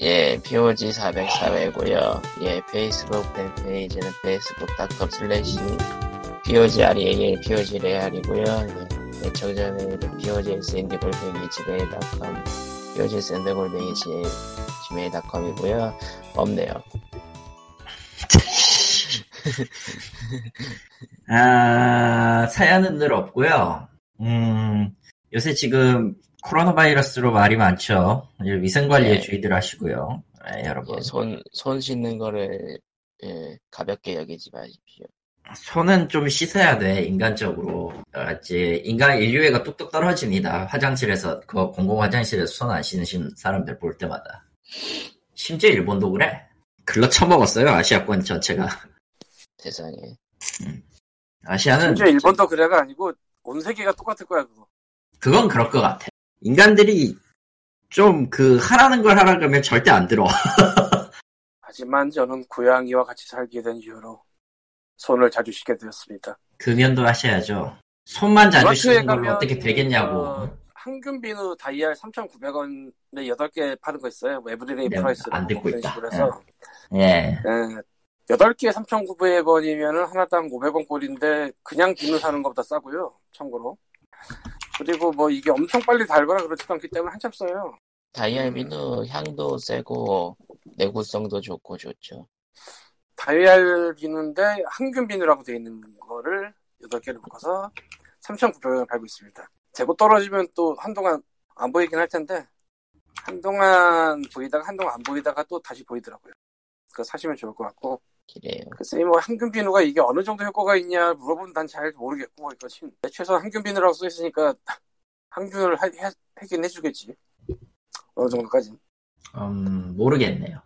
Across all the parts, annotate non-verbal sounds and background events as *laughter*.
예, POG 404회고요. 예, 페이스북 팬페이지는 facebook.com slash POGREAL, POGREAL이고요. 예, 메일은 POGSND골뱅이 gmail.com, POGSND골뱅이 gmail.com이고요. 없네요. 아, 사연은 늘 없고요. 음, 요새 지금 코로나 바이러스로 말이 많죠. 위생 관리에 네. 주의들 하시고요. 네, 여러분. 예, 손, 손 씻는 거를, 예, 가볍게 여기지 마십시오. 손은 좀 씻어야 돼, 인간적으로. 알았지? 인간 인류애가 뚝뚝 떨어집니다. 화장실에서, 그 공공 화장실에서 손 안 씻는 사람들 볼 때마다. 심지어 일본도 그래. 글러 처먹었어요, 아시아권 전체가. 세상에. 아시아는, 심지어 일본도 그래가 아니고 온 세계가 똑같을 거야 그거. 그건 그럴 것 같아. 인간들이 좀 그, 하라는 걸 하라 그러면 절대 안 들어. *laughs* 하지만 저는 고양이와 같이 살게 된 이유로 손을 자주 씻게 되었습니다. 금연도 하셔야죠. 손만 자주 씻는 걸로 어떻게 되겠냐고. 어, 항균 비누 다이얼 3,900원에 8개 파는 거 있어요. 뭐 everyday 네, price라고 안 듣고 있다. 해서 예. 예, 8개에 3,900원이면 하나당 500원 꼴인데 그냥 비누 사는 것보다 싸고요. 참고로. 그리고 뭐 이게 엄청 빨리 달거나 그렇지도 않기 때문에 한참 써요. 다이얼 비누 향도 세고, 내구성도 좋고 좋죠. 다이얼 비누인데 항균 비누라고 되어 있는 거를 8개를 묶어서 3,900원에 팔고 있습니다. 재고 떨어지면 또 한동안 안 보이긴 할 텐데 한동안 보이다가 한동안 안 보이다가 또 다시 보이더라고요. 그거 사시면 좋을 것 같고 그래요. 글쎄 뭐 항균 비누가 이게 어느 정도 효과가 있냐 물어보면 난 잘 모르겠고 이거 지금 최소한 항균 비누라고 써 있으니까 항균을 하, 해, 하긴 해주겠지 어느 정도까지 음, 모르겠네요.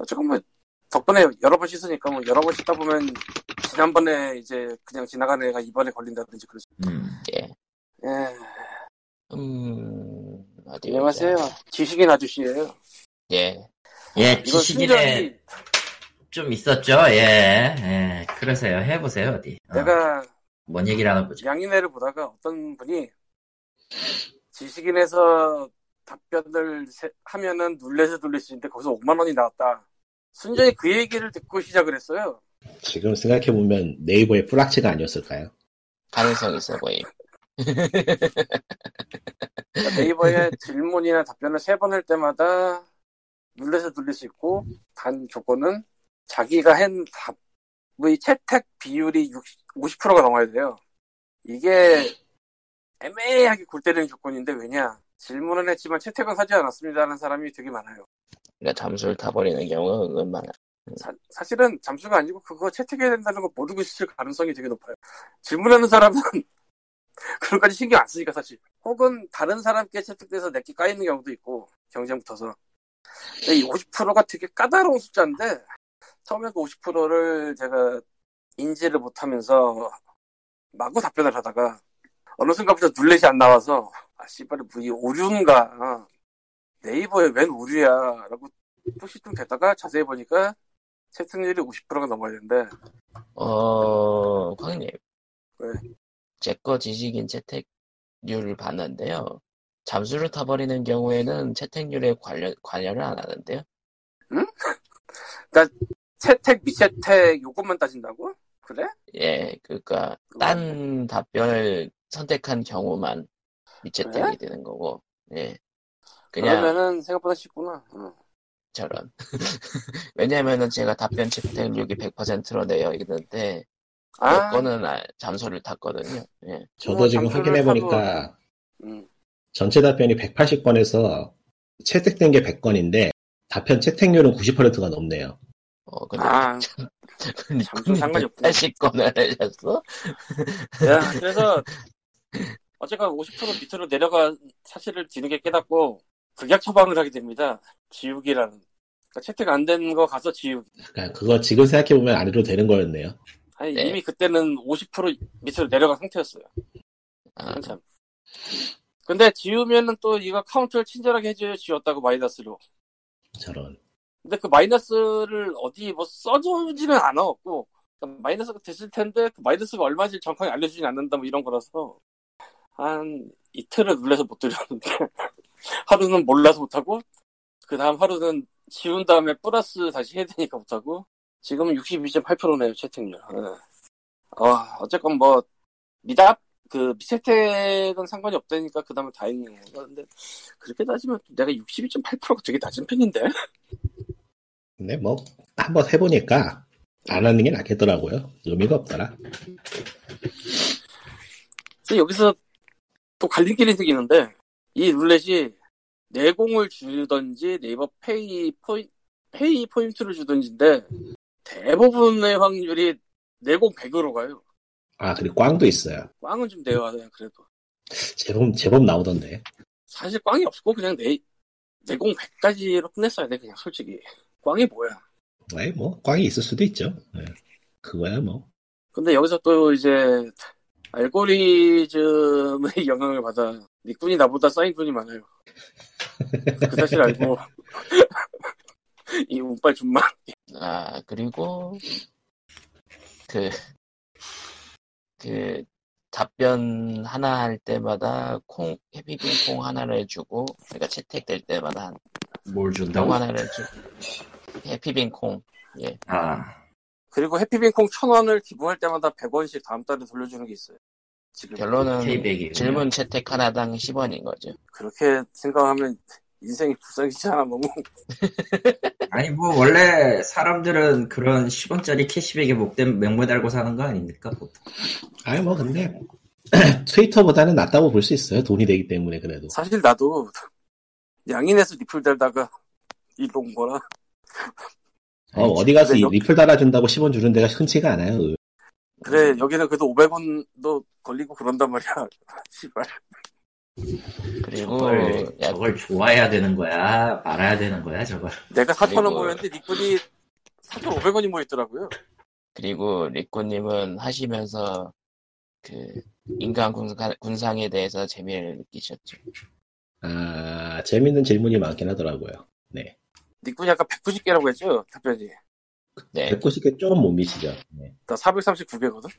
어쨌건 뭐 덕분에 여러 번 씻으니까 뭐 여러 번 씻다 보면 지난번에 이제 그냥 지나간 애가 이번에 걸린다든지 그러지 음. 예. 예 음, 어디 안녕하세요. 지식인 아저씨예요 예. 예, 순전히 좀 있었죠. 예, 예. 그러세요. 해보세요, 어디. 어, 내가 뭔 얘기를 하나 보죠. 양인애를 보다가 어떤 분이 지식인에서 답변을 세- 하면은 눌레서 돌릴 수 있는데 거기서 5만 원이 나왔다 순전히 그 얘기를 듣고 시작을 했어요 지금 생각해 보면 네이버의 뿌락치가 아니었을까요? 가능성 있어 보임. 그러니까 네이버에 질문이나 답변을 세 번 할 때마다 눌러서 돌릴 수 있고 단 조건은 자기가 한 답의 채택 비율이 60, 50%가 넘어야 돼요. 이게 애매하게 골 때리는 조건인데 왜냐 질문은 했지만 채택은 하지 않았습니다 하는 사람이 되게 많아요. 그러니까 잠수를 타버리는 경우가 은근 많아. 사, 실은 잠수가 아니고 그거 채택해야 된다는 거 모르고 있을 가능성이 되게 높아요. 질문하는 사람은 *laughs* 그런 까지 신경 안 쓰니까 사실. 혹은 다른 사람께 채택돼서 내게 까이는 경우도 있고 경쟁 붙어서. 이 50%가 되게 까다로운 숫자인데 처음에 그 50%를 제가 인지를 못하면서 마구 답변을 하다가 어느 순간부터 눌렛이 안 나와서 아 씨발 뭐이 오류인가 네이버에 웬 오류야 라고 또 시tum 됐다가 자세히 보니까 채택률이 50%가 넘어야 되는데 어, 광님. 왜? 제거 지식인 채택률을 봤는데요. 잠수를 타버리는 경우에는 채택률에 관련, 관여를 안 하는데요. *laughs* 채택 미채택 요것만 따진다고? 그래? 예, 그니까, 딴 답변을 선택한 경우만 미채택이 그래? 되는 거고, 예. 그냥 그러면은 생각보다 쉽구나. 응. 저런. *laughs* 왜냐면은 제가 답변 채택률이 100%로 되어 있는데, 몇 아, 번은 아- 잠수를 탔거든요. 예. 저도 지금 잠수를 확인해 보니까 음. 전체 답변이 180건에서 채택된 게 100건인데 답변 채택률은 90%가 넘네요. 어, 근데 아, 잠수 상관이 없구나. 80건을 하셨어? 야, 그래서 어쨌건 50% 밑으로 내려가 사실을 뒤늦게 깨닫고 극약 처방을 하게 됩니다. 지우기라는. 그러니까 채택 안 된 거 가서 지우기. 그러니까 그거 지금 생각해보면 안 해도 되는 거였네요. 아니, 네. 이미 그때는 50% 밑으로 내려간 상태였어요. 아. 근데 지우면은 또 이거 카운트를 친절하게 해줘요. 지웠다고 마이너스로. 저런. 근데 그 마이너스를 어디 뭐 써주지는 않았고 그러니까 마이너스가 됐을 텐데 그 마이너스가 얼마인지 정확하게 알려주진 않는다 뭐 이런 거라서 한 이틀을 눌려서 못 들였는데 *laughs* 하루는 몰라서 못하고 그 다음 하루는 지운 다음에 플러스 다시 해야 되니까 못하고 지금은 62.8%네요 채택률. 예. 어, 어쨌건 뭐 미답 그 미채택은 상관이 없다니까 그 다음에 다행이에요. 근데 그렇게 따지면 내가 62.8%가 되게 낮은 편인데. 근데 뭐 한번 해보니까 안 하는 게 낫겠더라고요. 의미가 없더라. 여기서 또 갈림길이 생기는데 이 룰렛이 내공을 주던지 네이버 페이 포인 페이 포인트를 주던지인데 대부분의 확률이 내공 100으로 가요. 아 그리고 꽝도 있어요. 꽝은 좀 내와요 그래도. 제법 제법 나오던데. 사실 꽝이 없고 그냥 내 내공 100까지로 끝냈어야 돼 그냥 솔직히. 꽝이 뭐야? 아이 뭐 꽝이 있을 수도 있죠. 네. 그거야 뭐. 근데 여기서 또 이제 알고리즘의 *laughs* 영향을 받아 니꾼이 나보다 쌓인 돈이 많아요. 그 사실 알고 *laughs* 이 운빨 준만 아, 그리고, 그, 그, 답변 하나 할 때마다 콩, 해피빈 콩 하나를 주고, 그러니까 채택될 때마다 한, 뭘콩 준다고? 하나를 주고, 해피빈 콩, 예. 아, 그리고 해피빈콩 천 원을 기부할 때마다 100원씩 다음 달에 돌려주는 게 있어요. 지금 결론은 K100이군요. 질문 채택 하나당 10원인 거죠. 그렇게 생각하면 인생이 불쌍해지잖아 너무. *laughs* 아니 뭐 원래 사람들은 그런 10원짜리 캐시백에 목대 명물 달고 사는 거 아닙니까? 보통. 아니 뭐 근데 *clears throat* 트위터보다는 낫다고 볼 수 있어요. 돈이 되기 때문에 그래도. 사실 나도 양인에서 리플 달다가 일로 온 거라. 어, 어디 가서 이 여- 리플 달아준다고 10원 주는 데가 흔치가 않아요. 그래 여기는 그래도 500원도 걸리고 그런단 말이야. *laughs* 씨발. 그리고, 저걸, 야, 저걸 좋아해야 되는 거야? 말아야 되는 거야? 저걸. 내가 4,000원 그리고- 모였는데 니꾼이 4,500원이 모였더라고요. 그리고 리코님은 하시면서 그 인간 군상, 군상에 대해서 재미를 느끼셨죠. 아 재밌는 질문이 많긴 하더라고요. 네. 니꾼이 아까 190개라고 했죠? 답변이. 네, 190개 조금 못 미치죠. 네. 나 439개거든?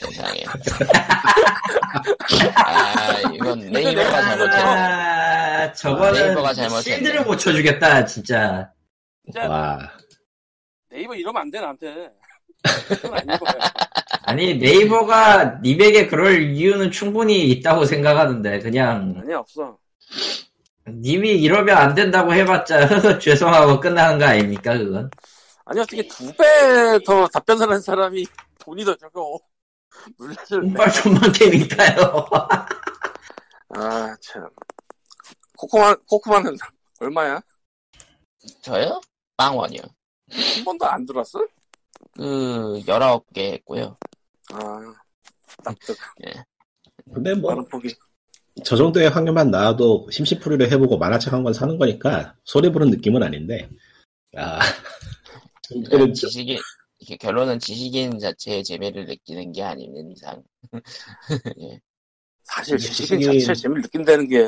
세상에. *laughs* 아, 이건 네이버가 잘못했네. 아, 저거는 네이버가 잘못했네. 실드를 못 쳐주겠다, 진짜. 진짜 와 네이버 이러면 안 돼, 나한테. *laughs* 아니, 네이버가 님에게 그럴 이유는 충분히 있다고 생각하는데, 그냥, 아니야, 없어. 님이 이러면 안 된다고 해봤자, *laughs* 죄송하고 끝나는 거 아닙니까, 그건? 아니, 어떻게 두 배 더 답변하는 사람이 돈이 더 적어. 내. 운빨 좀만 캐니까요. 아, 참. 코코만, 코코만은 얼마야? 저요? 빵 원이요. 한 번도 안 들어왔어? 그 19개 했고요. 아, 납득. 근데 뭐. 저 정도의 확률만 나와도 심심풀이를 해보고 만화책 한 권 사는 거니까 손해 보는 느낌은 아닌데. 아 *laughs* 그러니까 지식인 이게 결론은 지식인 자체의 재미를 느끼는 게 아닌 이상. *laughs* 사실 이게 지식인 지식인- 자체 재미를 느낀다는 게,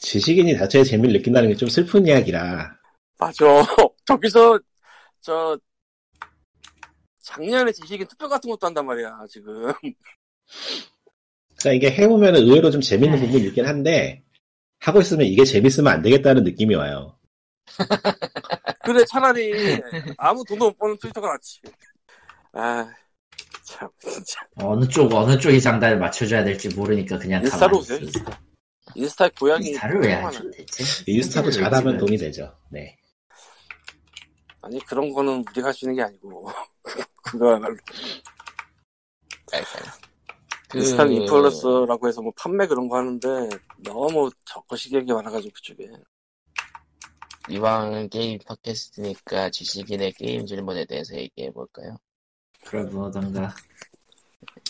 지식인이 자체의 재미를 느낀다는 게 좀 슬픈 이야기라. 맞아. *laughs* 저기서, 저, 작년에 지식인 투표 같은 것도 한단 말이야, 지금. 그러니까 이게 해보면 의외로 좀 재밌는 네. 부분이 있긴 한데 하고 있으면 이게 재밌으면 안 되겠다는 느낌이 와요 *laughs* 그래, 차라리 아무 돈도 못 버는 트위터가 낫지. 아, 참, 진짜. 어느 쪽, 어느 쪽이 장단을 맞춰줘야 될지 모르니까 그냥 인스타로 오세요. 인스타. 고양이. 인스타를 왜 하죠, 대체? 인스타도 잘하면? 돈이 되죠 네 아니, 그런 거는 우리가 할 수 있는 게 아니고. *laughs* 그거야말로. 그 인스타 인플루언서라고 해서 뭐 판매 그런 거 하는데 너무 적거 시기한 게 많아가지고 그쪽에. 이왕 게임 팟캐스트니까 지식인의 게임 질문에 대해서 얘기해 볼까요? 그러던가.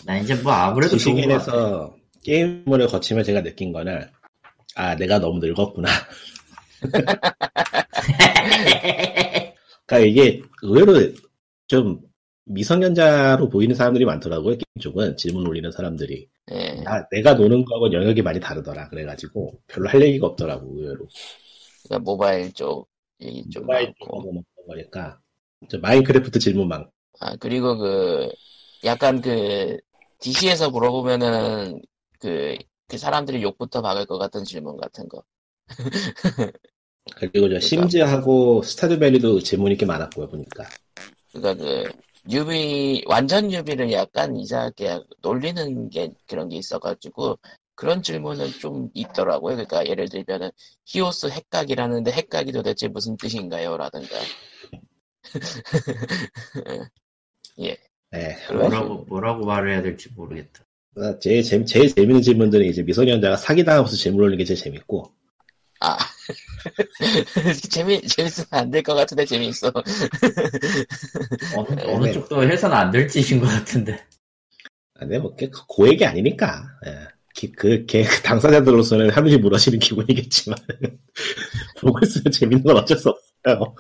나 이제 뭐 아무래도. 지식인에서 게임을 거치며 제가 느낀 거는 아 내가 너무 늙었구나 *laughs* 그러니까 이게 의외로 좀 미성년자로 보이는 사람들이 많더라고요 게임 쪽은 질문 올리는 사람들이 예. 아, 내가 노는 거하고 영역이 많이 다르더라 그래가지고 별로 할 얘기가 없더라고 의외로 그러니까 모바일 쪽 얘기 좀 모바일. 쪽하고 먹는 거니까 저 마인크래프트 질문 많고 아, 그리고 그, 약간 그, DC에서 물어보면은, 그, 그 사람들이 욕부터 박을 것 같은 질문 같은 거. *laughs* 그리고 저 심즈하고 스타드밸리도 질문이 꽤 많았고요 보니까. 그러니까 그 유비 완전 유비를 약간 이상하게 놀리는 게 그런 게 있어가지고 그런 질문은 좀 있더라고요. 그러니까 예를 들면은 히오스 핵각이라는데 핵각이 도대체 무슨 뜻인가요? 라든가 *laughs* 예 네. 뭐라고 뭐라고 말을 해야 될지 모르겠다. 아, 제일, 재, 제일 재밌는 질문들은 이제 미소년자가 사기당하면서 질문 올리는 게 제일 재밌고, 아 *laughs* 재미 재밌으면 안 될 것 같은데 재미있어. *laughs* 어느, 네, 어느 네. 쪽도 해서는 안 될 짓인 것 같은데. 아, 근데 뭐, 그 고액이 아니니까, 예. 기- 그, 걔, 그 당사자들로서는 하늘이 무너지는 기분이겠지만, *laughs* 보고 있으면 재밌는 건 어쩔 수 없어요.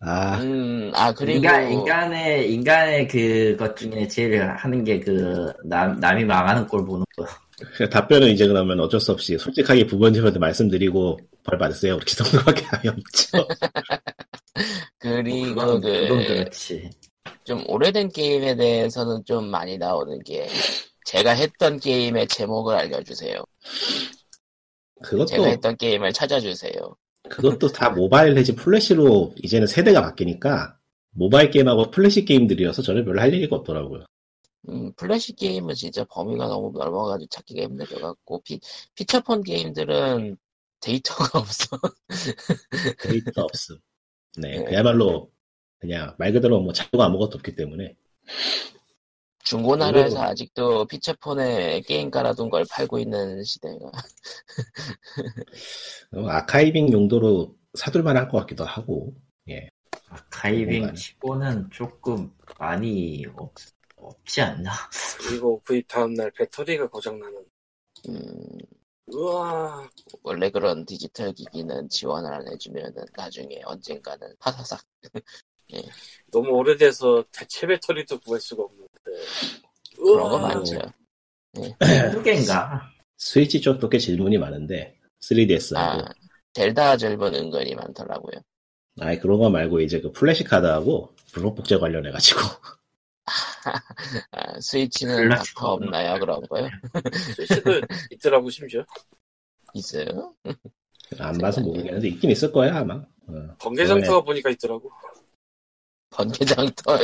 아, 음, 아 그리고 인간 인간의 인간의 그 것 중에 제일 하는 게 그 남 남이 망하는 꼴 보는 거. 답변은 이제 그러면 어쩔 수 없이 솔직하게 부모님한테 말씀드리고 벌 받으세요. 그렇게 정도밖에 *laughs* 답이 없죠. 그리고 그건, 그 그건 그렇지. 좀 오래된 게임에 대해서는 좀 많이 나오는 게 제가 했던 게임의 제목을 알려주세요. 그것도, 제가 했던 게임을 찾아주세요. 그것도 다 모바일 내지 플래시로 이제는 세대가 바뀌니까, 모바일 게임하고 플래시 게임들이어서 저는 별로 할 얘기가 없더라고요. 음, 플래시 게임은 진짜 범위가 너무 넓어가지고 찾기가 힘들 것 같고 피, 피처폰 게임들은 데이터가 *laughs* 없어. 데이터 없음. 네, 네. 그야말로 그냥 말 그대로 뭐 자료가 아무것도 없기 때문에 중고나라에서 의외로- 아직도 피처폰에 게임 깔아둔 걸 팔고 있는 시대가 *laughs* 어, 아카이빙 용도로 사둘만 할 것 같기도 하고 예. 아카이빙. 치고는 조금 많이 없, 없지 않나? *laughs* 그리고 구입 다음날 배터리가 고장나는. 음, 우와, 원래 그런 디지털 기기는 지원을 안 해주면은 나중에 언젠가는 파사삭 *laughs* 너무 오래돼서 대체 배터리도 구할 수가 없는데. 그런 거 많죠. *clears throat* 두 개인가? 스위치 쪽도 꽤 질문이 많은데 3DS하고 아 젤다 질문 은근히 많더라고요. 아 그런 거 말고 이제 그 플래시 카드하고 블록 복제 관련해 가지고 아, *laughs* *laughs* 스위치는 글라치가 다커 없나요? 그런 거요? 스위치도 *laughs* 있더라고, 심지어. 있어요? 안 봐서 모르겠는데 있긴 있을 거야 아마. 어. 번개장터가 보니까 있더라고. 번개장터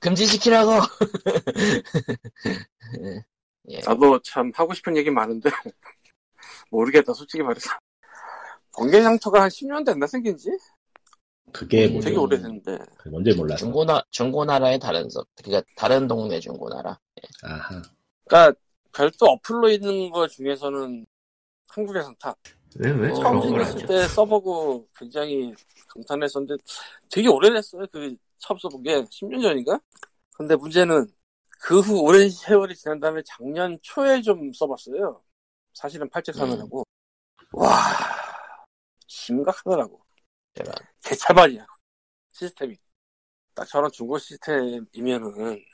금지시키라고. *laughs* 예. 나도 참 하고 싶은 얘기 많은데 모르겠다 솔직히 말해서 번개장터가 한 10년 됐나 생긴 지? 그게 음, 뭐 되게 오래됐는데 뭔지 몰라서. 중고나 중고나라의 다른 섭, 그러니까 다른 동네 중고나라. 아하. 그러니까 별도 어플로 있는 거 중에서는 한국에선 탑 왜 왜 어, 처음 생겼을? 때 써보고 굉장히 감탄했었는데 되게 오래됐어요 그 처음 써본 게 10년 전인가? 근데 문제는 그 후 오랜 세월이 지난 다음에 작년 초에 좀 써봤어요 사실은 팔찌 사느라고 와 심각하더라고 저런. 개차반이야 시스템이. 딱 저런 중고 시스템이면은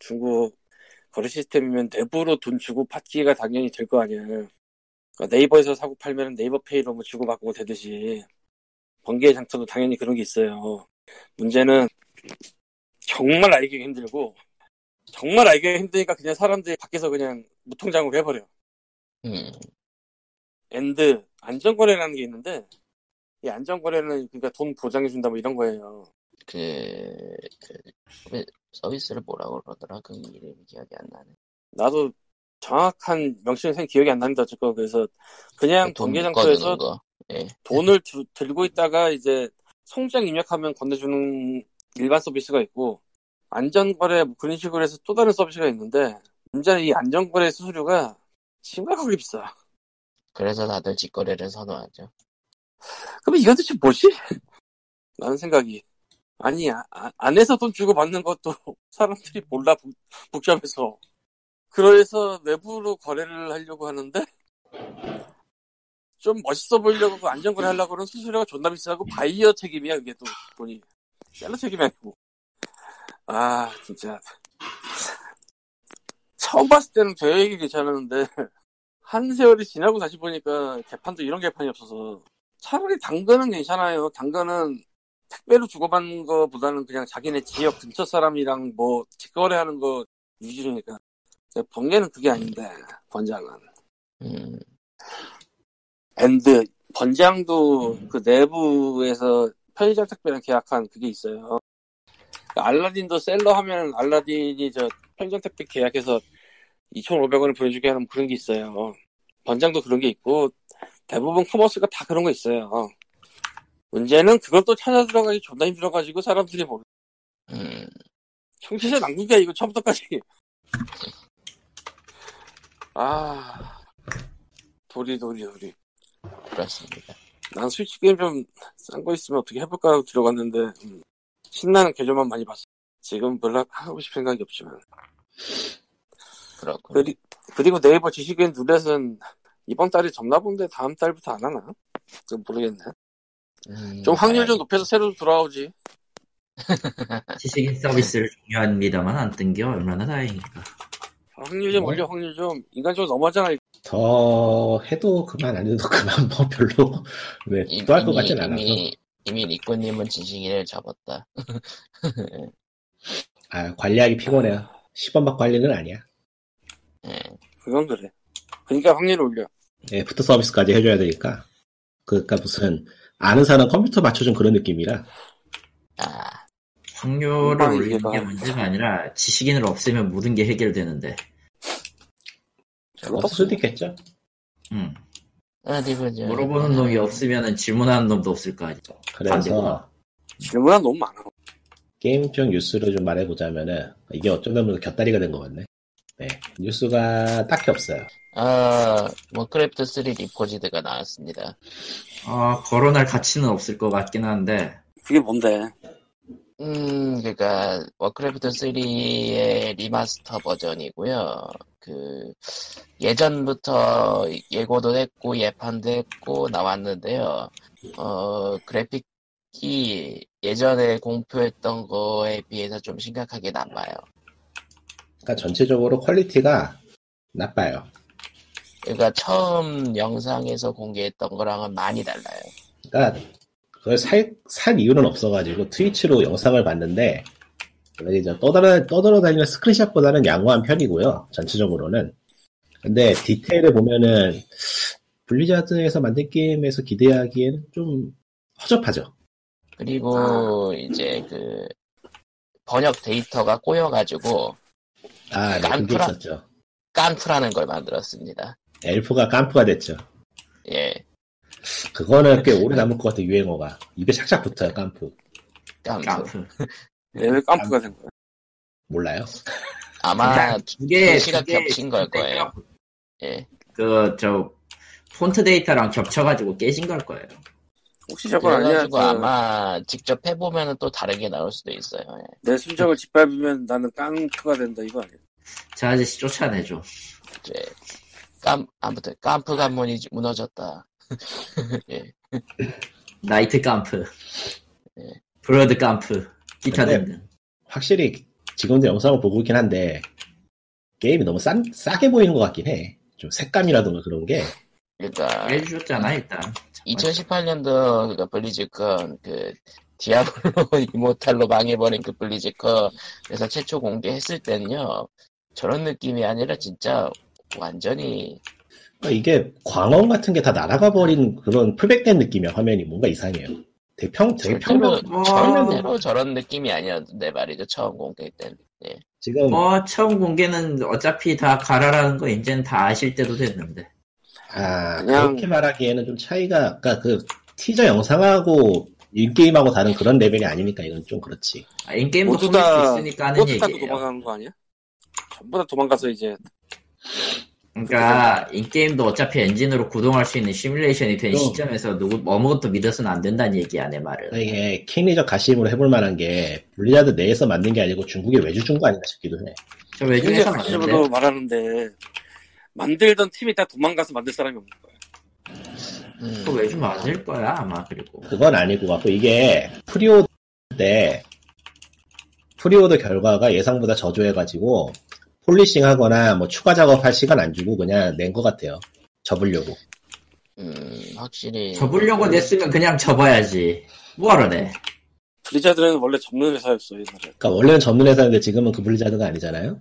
중고 거래 시스템이면 내부로 돈 주고 받기가 당연히 될 거 아니야. 그러니까 네이버에서 사고 팔면 네이버 페이로 뭐 주고 받고 되듯이 번개 장터도 당연히 그런 게 있어요. 문제는 정말 알기가 힘들고 정말 알기가 힘드니까 그냥 사람들이 밖에서 그냥 무통장으로 해버려. 음, and 안전거래라는 게 있는데 이 안전거래는 그러니까 돈 보장해준다 뭐 이런 거예요 그, 그 서비- 서비스를 뭐라고 그러더라? 그 이름이 기억이 안 나네. 나도 정확한 명칭은 생 기억이 안 나는데 어쨌건 그래서 그냥 거. 예. 돈을 두- 들고 있다가 이제 송장 입력하면 건네주는 일반 서비스가 있고 안전거래 뭐 그런 식으로 해서 또 다른 서비스가 있는데 문제는 이 안전거래 수수료가 심각하게 비싸 그래서 다들 직거래를 선호하죠. 그럼 이건 도대체 뭐지? 라는 생각이. 아니 아- 아- 안에서 돈 주고 받는 것도 *laughs* 사람들이 몰라 복- 복잡해서. 그래서 내부로 거래를 하려고 하는데 좀 멋있어 보이려고 그 안전거래 하려고 그러는 수수료가 존나 비싸고 바이어 책임이야 그게 또 돈이. 셀러 책임이 아니고. 아 진짜. 처음 봤을 때는 되게 괜찮았는데 *laughs* 한 세월이 지나고 다시 보니까 개판도 이런 개판이 없어서 차라리 당근은 괜찮아요. 당근은 택배로 주고받는 거보다는 그냥 자기네 지역 근처 사람이랑 뭐 직거래하는 거 위주니까 번개는 그게 아닌데 번장은 음, 밴드 번장도 그 내부에서 편의점 택배랑 계약한 그게 있어요. 그 알라딘도 seller 하면 알라딘이 저 편의점 택배 계약해서 2,500원을 보내주게 하는 그런 게 있어요. 번장도 그런 게 있고 대부분 commerce가 다 그런 거 있어요. 문제는 그걸 또 찾아 들어가기 존나 힘들어가지고 사람들이 모르. 음, 청취자 낭비야 이거 처음부터까지. 아 도리 도리 도리. 그렇습니다. 난 스위치 게임 좀 싼 거 있으면 어떻게 해볼까 하고 들어갔는데 음, 신나는 계절만 많이 봤어. 지금 별로 하고 싶은 생각이 없지만. 그렇고. 그리, 그리고 네이버 지식인 룰렛은 이번 달에 접나 본데 다음 달부터 안 하나? 모르겠네. 음, 좀 확률 좀. 높여서 새로 돌아오지. *laughs* 지식인 서비스를 중요합니다만 안 뜬 게 얼마나 다행일까. 확률 좀 뭐? 올려 확률 좀. 인간적으로 너무하잖아. 이거. 더 해도 그만 안 해도 그만 뭐 별로 *laughs* 네, 이- 또할 것 같진 않아서 이미, 이미 리꾸님은 지식인을 접었다. *laughs* 아 관리하기 피곤해요 10원 받고 할 일은 아니야 예. 그건 그래. 그러니까 확률 올려. 예, 애프터 서비스까지 해줘야 되니까 그니까 무슨 아는 사람 컴퓨터 맞춰준 그런 느낌이라 아, 확률을 올리는 게 문제가 아니라 지식인을 없애면 모든 게 해결되는데. 없을 수도 있겠죠 음. 어디 보자. 물어보는 놈이 없으면 질문하는 놈도 없을 거 아니야. 그래서. 질문한 너무 많아. 게임 쪽 뉴스를 좀 말해보자면은 이게 어쩌다 보니까 곁다리가 된 것 같네 네 뉴스가 딱히 없어요 아, 워크래프트 3 리포지드가 나왔습니다. 아, 거론할 가치는 없을 것 같긴 한데. 그게 뭔데? 음, 그니까, 워크래프트 3의 remaster 버전이고요. 그, 예전부터 예고도 했고, 예판도 했고, 나왔는데요. 어, 그래픽이 예전에 공표했던 거에 비해서 좀 심각하게 나빠요. 그러니까 전체적으로 퀄리티가 나빠요. 그러니까 처음 영상에서 공개했던 거랑은 많이 달라요. 그러니까 그걸 살, 살 이유는 없어가지고 트위치로 영상을 봤는데 이제 떠돌아, 떠돌아다니는 스크린샷보다는 양호한 편이고요 전체적으로는. 근데 디테일을 보면은 블리자드에서 만든 게임에서 기대하기에는 좀 허접하죠. 그리고 이제 그, 번역 데이터가 꼬여가지고, 아 네, 그게 깐프라? 있었죠 깐프라는 걸 만들었습니다. 엘프가 깐프가 됐죠 예, 그거는 꽤 오래 남을 것 같아 유행어가 입에 착착 붙어요 깐프 깐프. 깜프. *laughs* 왜 깜프가 된 거야? 몰라요? 아마 두 개, 글씨가 두 개, 겹친 걸 거예요. 예, 그, 저, 폰트 데이터랑 겹쳐가지고 깨진 걸 거예요. 혹시 저건 아니야? 그 아마 직접 해보면은 또 다르게 나올 수도 있어요. 예. 내 순정을 짓밟으면 나는 깡프가 된다 이거 아니야? 저 아저씨 쫓아내줘. 이제 깜 아무튼 깜프 관문이 무너졌다. *laughs* 예, night 깜프. 네. blood 깜프. 기타 등등. 확실히 지금도 영상을 보고 있긴 한데 게임이 너무 싼, 싸게 보이는 것 같긴 해. 좀 색감이라든가 그런 게 그러니까 해주셨잖아, 일단. 2018년도 그니까 블리즈컨 그 디아블로 *laughs* 이모탈로 망해버린 그 블리즈컨에서 최초 공개했을 때는요 저런 느낌이 아니라 진짜 완전히 그러니까 이게 광원 같은 게 다 날아가 버린 그런 풀백된 느낌이야 화면이 뭔가 이상해요. 대평 되게 절대로 평범 뭐, 절대로 저런 느낌이 아니었는데 말이죠 처음 공개 때는 예. 지금 뭐, 처음 공개는 어차피 다 가라라는 거 이제는 다 아실 때도 됐는데. 아 그냥- 그렇게 말하기에는 좀 차이가 아까 그 티저 영상하고 인게임하고 다른 그런 레벨이 아니니까 이건 좀 그렇지. 아, 인게임도 모두 다수 있으니까 하는 모두 다 얘기예요. 도망가는 거 아니야? 전부 다 도망가서 이제 그러니까 in-game도 어차피 엔진으로 구동할 수 있는 시뮬레이션이 된 또- 시점에서 누구 아무것도 믿어서는 안 된다는 얘기 안에 말을. 이게 킹리적 갓심으로 해볼 만한 게 블리자드 내에서 만든 게 아니고 중국에 외주 준 거 아닌가 싶기도 해. 저 맞는데. 갓심으로 말하는데 만들던 팀이 다 도망가서 만들 사람이 없는 거야. 음, 그 외주 맞을 거야 아마 그리고. 그건 아니고 갖고 이게 preorder 때 preorder 결과가 예상보다 저조해가지고 polishing 하거나 뭐 추가 작업할 시간 안 주고 그냥 낸 것 같아요. 접으려고. 음, 확실히 접으려고 냈으면 그냥 접어야지. 뭐하러 내? 블리자드는 원래 접는 회사였어 옛날에. 그러니까 원래는 접는 회사인데 지금은 그 블리자드가 아니잖아요.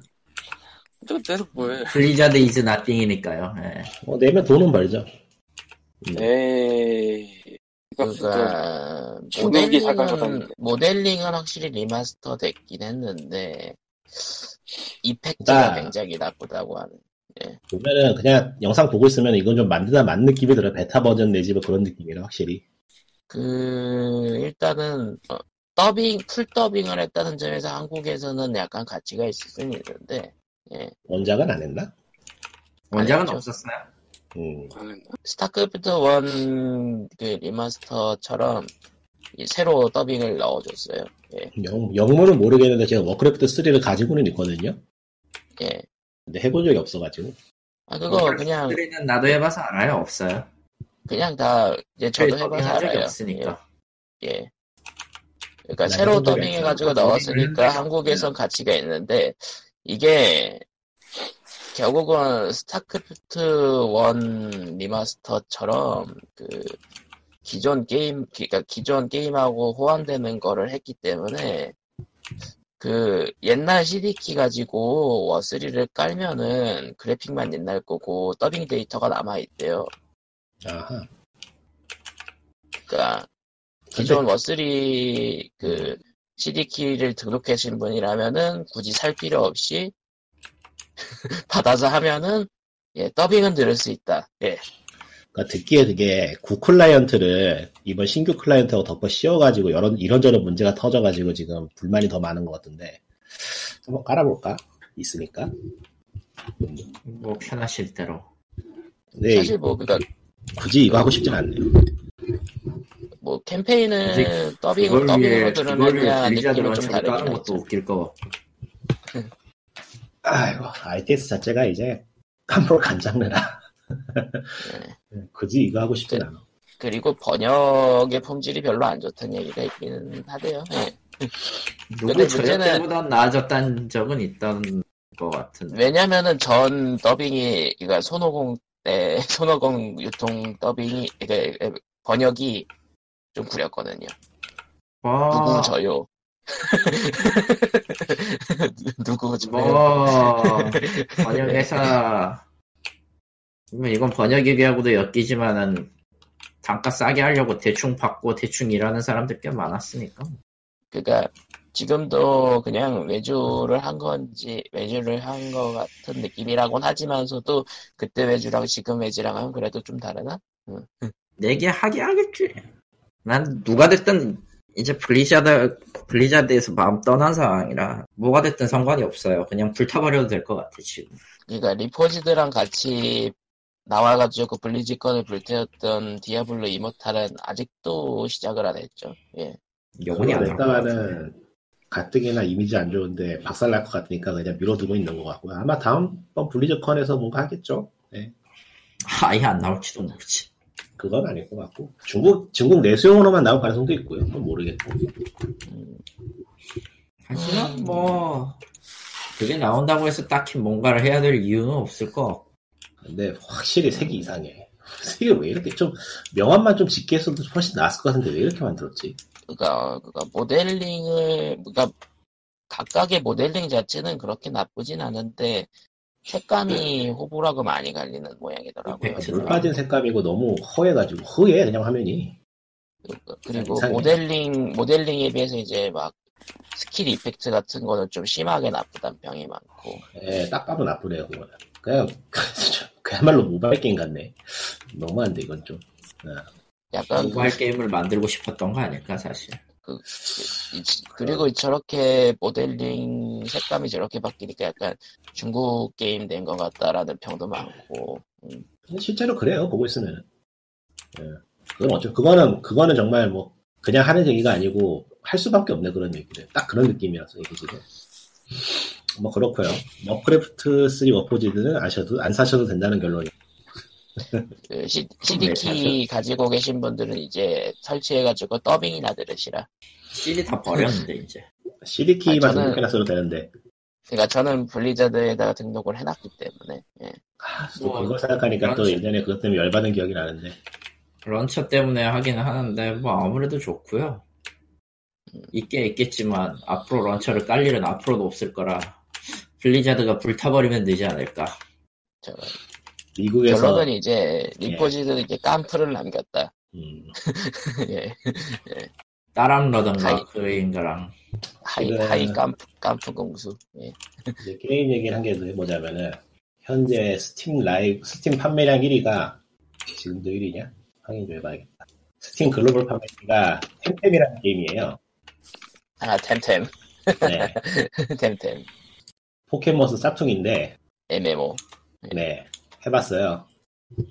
내서 뭐해? Blizzard is nothing이니까요. 예. 어, 내면 돈은 벌죠. 에이. 그러니까 살것 모델링은. 모델링은 확실히 remaster 됐긴 했는데 effect가 그러니까- 굉장히 나쁘다고 하는. 보면은 그냥 영상 보고 있으면 이건 좀 만드다 만 느낌이 들어요. 베타 버전 내지 뭐 그런 느낌이라 확실히. 그 일단은 어, 더빙 full 더빙을 했다는 점에서 한국에서는 약간 가치가 있을 수는 있는데 원작은 안 했나? 원작은 아니죠. 없었어요. 음. 스타크래프트 1그 remaster처럼 이 새로 더빙을 넣어줬어요. 예, 영, 영문은 모르겠는데 제가 워크래프트 3를 가지고는 있거든요. 예. 근데 해본 적이 없어가지고. 아 그거 그냥 는 나도 해봐서 알아요. 없어요. 그냥 다 이제 저도 해봐서 더빙한 적이 알아요. 없으니까. 예. 예. 그러니까 나 새로 해본 더빙해가지고. 넣었으니까 더빙을 한국에선 가치가 있는데 이게 결국은 스타크래프트 1 remaster처럼 그 기존 게임 그러니까 기존 게임하고 호환되는 거를 했기 때문에 그 옛날 CD key 가지고 워3를 깔면은 그래픽만 옛날 거고 더빙 데이터가 남아 있대요. 아하. 그러니까 기존 워3 그 CD키를 등록하신 분이라면은 굳이 살 필요 없이 *laughs* 받아서 하면은 예 더빙은 들을 수 있다. 예. 그러니까 듣기에 그게 구 클라이언트를 이번 신규 클라이언트하고 덮어 씌워가지고 이런 이런저런 문제가 터져가지고 지금 불만이 더 많은 것 같은데 한번 깔아볼까? 있으니까. 뭐 편하실 대로. 근데 사실 뭐 그니까 굳이 이거 하고 싶진 않네요. 뭐 캠페인은 더빙 더빙으로 들으느냐 느낌은 좀 다르긴 것도. 웃길 거. 아이고 ITS 자체가 이제 깜볼 간장내라. *laughs* 굳이 이거 하고 싶진 않아. 그리고 번역의 품질이 별로 안 좋다는 얘기가 있기는 하대요. 예. 누구 근데 문제는- 때보다 나아졌다는 적은 있던 것 같은데. 왜냐면은 전 더빙이 그러니까 손오공 때 *laughs* 손오공 유통 더빙이 그러니까 번역이 좀 구렸거든요. 뭐, 누구 저요? *laughs* 누구 저요? 뭐 번역회사 뭐 이건 번역 얘기하고도 엮이지만은 단가 싸게 하려고 대충 받고 대충 일하는 사람들 꽤 많았으니까. 그러니까 지금도 그냥 외주를 한 건지 외주를 한 것 같은 느낌이라곤 하지만서도 그때 외주랑 지금 외주랑은 그래도 좀 다르나? 내게 하게 하겠지. 난 누가 됐든 이제 블리자드 블리자드에서 마음 떠난 상황이라 뭐가 됐든 상관이 없어요. 그냥 불타버려도 될 것 같아 지금. 그러니까 리포지드랑 같이 나와가지고 블리즈컨을 불태웠던 디아블로 이모탈은 아직도 시작을 안 했죠. 예. 영원히 안 나올 것 같은데. 냈다가는 가뜩이나 이미지 안 좋은데 박살날 것 같으니까 그냥 밀어두고 있는 것 같고요. 아마 다음번 블리즈컨에서 뭔가 하겠죠. 네, 아예 안 나올지도 모르지. 그건 아닐 것 같고 중국 중국 내수용으로만 나올 가능성도 있고요. 그건 모르겠고. 음, 하지만 뭐 그게 나온다고 해서 딱히 뭔가를 해야 될 이유는 없을 것 같고. 근데 확실히 색이 이상해. 색이 왜 이렇게 좀 명암만 좀 짙게 했어도 훨씬 나았을 것 같은데 왜 이렇게 만들었지? 그러니까, 그러니까 모델링을 그러니까 각각의 모델링 자체는 그렇게 나쁘진 않은데 색감이 호불호가 많이 갈리는 모양이더라고요. effect. 물 빠진 색감이고 너무 허해가지고 허해 그냥 화면이. 그- 그리고 이상해. 모델링 모델링에 비해서 이제 막 skill effect 같은 거는 좀 심하게 나쁘다는 평이 많고 예, 딱 봐도 나쁘네요 그거는. 그냥 *laughs* 그야말로 모바일 게임 같네. 너무한데 이건 좀. 약간 그- 모바일 게임을 만들고 싶었던 거 아닐까 사실. 이- 그리고 저렇게 모델링 색감이 저렇게 바뀌니까 약간 중국 게임 된 것 같다라는 평도 많고 음, 실제로 그래요 보고 있으면은. 예. 그건 어쩌 그거는 그거는 정말 뭐 그냥 하는 얘기가 아니고 할 수밖에 없네 그런 얘기를. 딱 그런 느낌이라서 이게 지금. 뭐 그렇고요. 워크래프트 3 리포지드는 사셔도 안 사셔도 된다는 결론이. 그 C, 왜 CD 가지고 계신 분들은 이제 설치해가지고 더빙이나 들으시라. CD 다 버렸는데 이제. CD 키만 아, 등록해놨어도 되는데. 그러니까 저는 블리자드에다가 등록을 해놨기 때문에 예. 아, 또 뭐, 그걸 생각하니까 또 그렇지. 예전에 그것 때문에 열받은 기억이 나는데. 런처 때문에 하기는 하는데 뭐 아무래도 좋고요. 있게 있겠지만 앞으로 런처를 깔 일은 앞으로도 없을 거라 블리자드가 불타버리면 되지 않을까. 저 미국에서 결론은 이제 리포지들에게 깜프를 남겼다. 음, *laughs* 예. 따람러던가 하이. 그인 거랑 하이 하이 깜프 깜프 공수. 예. 이제 게임 얘기를 한개더 해보자면은 현재 스팀 라이브 스팀 판매량 1위가 지금도 1위냐? 확인 좀 해봐야겠다. 스팀 글로벌 판매가 템템이라는 게임이에요. 아 템템 네, *laughs* 템템 포켓몬스 짝퉁인데 MMO. 네 해봤어요.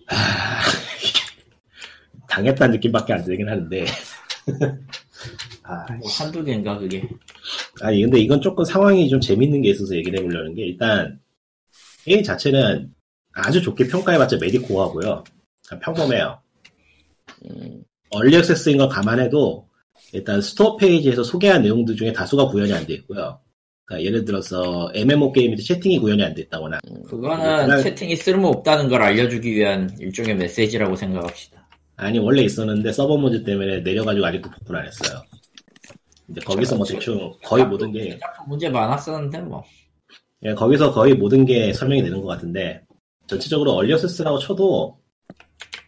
하... *laughs* 당했다는 느낌밖에 안 들긴 하는데. *laughs* 아, 뭐 한두 개인가 그게 아니 근데 이건 조금 상황이 좀 재밌는 게 있어서 얘기를 해보려는 게 일단 게임 자체는 아주 좋게 평가해봤자 mediocre하고요. 평범해요. 음, early access인 걸 감안해도 일단 store 페이지에서 소개한 내용들 중에 다수가 구현이 안 돼 있고요. 그러니까 예를 들어서 MMO 게임인데 채팅이 구현이 안 됐다거나 그거는 그날- 채팅이 쓸모없다는 걸 알려주기 위한 일종의 메시지라고 생각합시다 아니 원래 있었는데 서버 모드 때문에 내려가지고 아직도 복구를 안 했어요. 근데 거기서 뭐 대충 거의 모든 게 문제 많았었는데 뭐 예, 거기서 거의 모든 게 설명이 되는 것 같은데 전체적으로 얼리 액세스라고 쳐도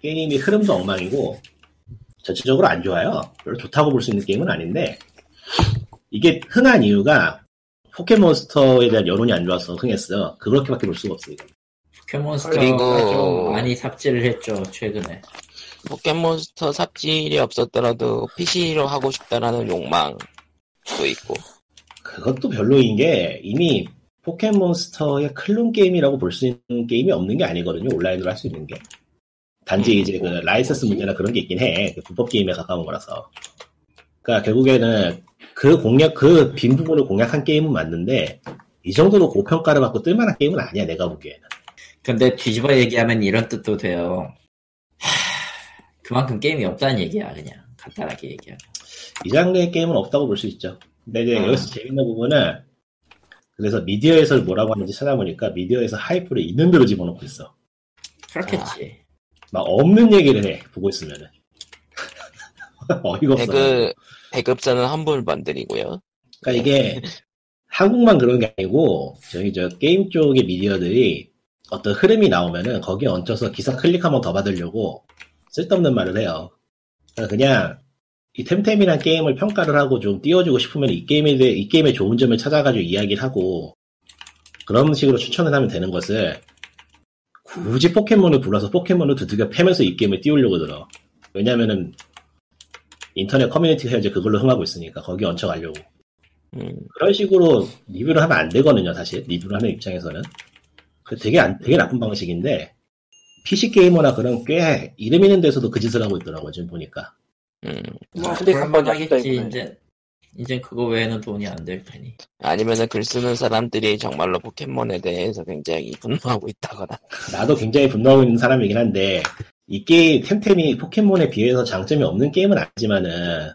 게임이 흐름도 엉망이고 전체적으로 안 좋아요. 별로 좋다고 볼 수 있는 게임은 아닌데 이게 흥한 이유가 포켓몬스터에 대한 여론이 안 좋아서 흥했어요. 그렇게밖에 볼 수가 없어요. 포켓몬스터가 그리고- 좀 많이 삽질을 했죠 최근에 포켓몬스터 삽질이 없었더라도 PC로 하고 싶다라는 욕망도 있고. 그것도 별로인 게 이미 포켓몬스터의 클론 게임이라고 볼 수 있는 게임이 없는 게 아니거든요. 온라인으로 할 수 있는 게. 단지 음, 이제 그 뭐, 라이센스? 문제나 그런 게 있긴 해. 그 불법 게임에 가까운 거라서. 그러니까 결국에는 그 공략, 그 빈 부분을 공략한 게임은 맞는데 이 정도로 고평가를 받고 뜰만한 게임은 아니야. 내가 보기에는. 근데 뒤집어 얘기하면 이런 뜻도 돼요 하, 그만큼 게임이 없다는 얘기야 그냥 간단하게 얘기하면 이 장르의 게임은 없다고 볼 수 있죠. 근데 이제 음. 여기서 재밌는 부분은 그래서 미디어에서 뭐라고 하는지 찾아보니까 미디어에서 하이프를 있는 대로 집어넣고 있어. 그렇겠지 막 없는 얘기를 해 보고 있으면은 *laughs* 어이가 없어. 배급, 배급사는 환불 번들이고요. 그러니까 이게 *laughs* 한국만 그런 게 아니고 저기 저 게임 쪽의 미디어들이 어떤 흐름이 나오면은 거기에 얹혀서 기사 클릭 한번 더 받으려고 쓸데없는 말을 해요. 그러니까 그냥 이 템템이란 게임을 평가를 하고 좀 띄워주고 싶으면 이 게임에 대해 이 게임의 좋은 점을 찾아가지고 이야기를 하고 그런 식으로 추천을 하면 되는 것을 굳이 포켓몬을 불러서 포켓몬을 두들겨 패면서 이 게임을 띄우려고 들어. 왜냐면은 인터넷 커뮤니티가 이제 그걸로 흥하고 있으니까 거기 얹혀가려고. 음, 그런 식으로 리뷰를 하면 안 되거든요, 사실. 리뷰를 하는 입장에서는. 그 되게 안, 되게 나쁜 방식인데, PC 게이머나 그런 꽤 이름 있는 데서도 그 짓을 하고 있더라고요, 지금 보니까. 음. 뭐 그럴만하겠지 아쉽다, 이거네. 이제 이제 그거 외에는 돈이 안 될 테니 아니면은 글 쓰는 사람들이 정말로 포켓몬에 대해서 굉장히 분노하고 있다거나. 나도 굉장히 분노하고 있는 사람이긴 한데, 이 게임, 템템이 포켓몬에 비해서 장점이 없는 게임은 아니지만은,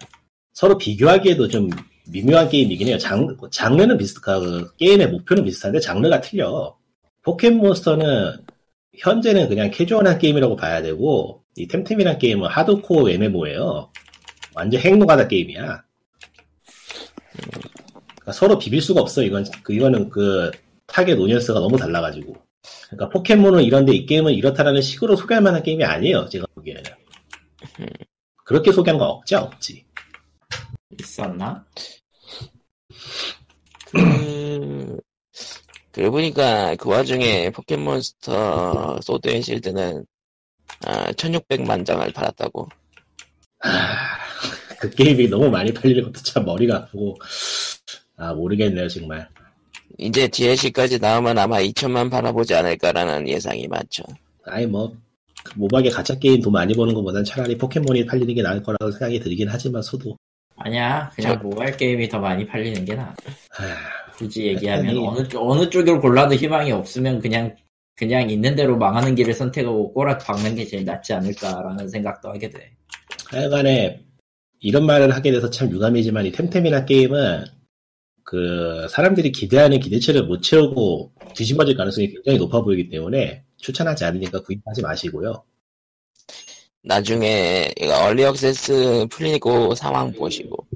서로 비교하기에도 좀 미묘한 게임이긴 해요. 장, 장르는 비슷하, 그 게임의 목표는 비슷한데, 장르가 틀려. 포켓몬스터는, 현재는 그냥 캐주얼한 게임이라고 봐야 되고, 이 템템이란 게임은 하드코어 MMO예요. 완전 핵노가다 게임이야. 그러니까 서로 비빌 수가 없어. 이건 그 이거는 그 target audience가 너무 달라가지고. 그러니까 포켓몬은 이런데 이 게임은 이렇다라는 식으로 소개할 만한 게임이 아니에요. 제가 보기에는. 그렇게 소개한 건 없지 없지. 있었나? 그, 그러고 보니까 그 와중에 포켓몬스터 소드 앤 실드는 아, 1600만 장을 팔았다고. 하, 그 게임이 너무 많이 팔리는 것도 참 머리가 아프고 아 모르겠네요 정말. 이제 DLC까지 나오면 아마 2천만 팔아보지 않을까라는 예상이 많죠. 아니 뭐그 모바게 가짜 게임 돈 많이 버는 것보단 차라리 포켓몬이 팔리는 게 나을 거라고 생각이 들긴 하지만 소도 아니야 그냥 모바일 게임이 더 많이 팔리는 게 나아 하, 굳이 얘기하면 아니. 어느 쪽- 어느 쪽을 골라도 희망이 없으면 그냥 그냥 있는 대로 망하는 길을 선택하고 꼬락 박는 게 제일 낫지 않을까라는 생각도 하게 돼. 하여간에 이런 말을 하게 돼서 참 유감이지만 이 템템이란 게임은 그 사람들이 기대하는 기대치를 못 채우고 뒤집어질 가능성이 굉장히 높아 보이기 때문에 추천하지 않으니까 구입하지 마시고요. 나중에 이거 얼리 액세스 풀리고 상황 보시고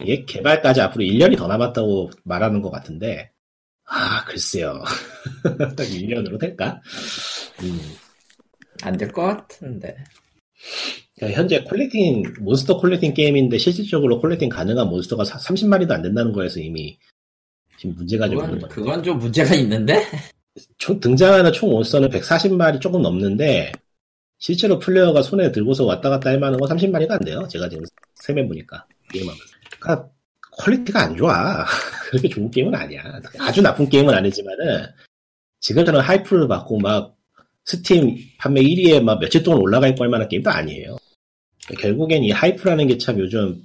이게 개발까지 앞으로 1년이 더 남았다고 말하는 것 같은데 아, 글쎄요. *laughs* 1년으로 될까? 음. 안될 것 같은데. 그러니까 현재 collecting, 몬스터 collecting 게임인데 실질적으로 collecting 가능한 몬스터가 30마리도 안 된다는 거에서 이미 지금 문제가 좀 있는 그건, 거죠. 그건 좀 문제가 있는데? 총, 등장하는 총 몬스터는 140마리 조금 넘는데 실제로 플레이어가 손에 들고서 왔다 갔다 할 만한 건 30마리가 안 돼요. 제가 지금 세어 보니까 게임하면서. 그러니까 quality가 안 좋아. *laughs* 그렇게 좋은 게임은 아니야. 아주 나쁜 게임은 아니지만은 지금처럼 hype를 받고 막 스팀 판매 1위에 막 며칠 동안 올라가 있고 할 만한 게임도 아니에요. 결국엔 이 hype라는 게 참 요즘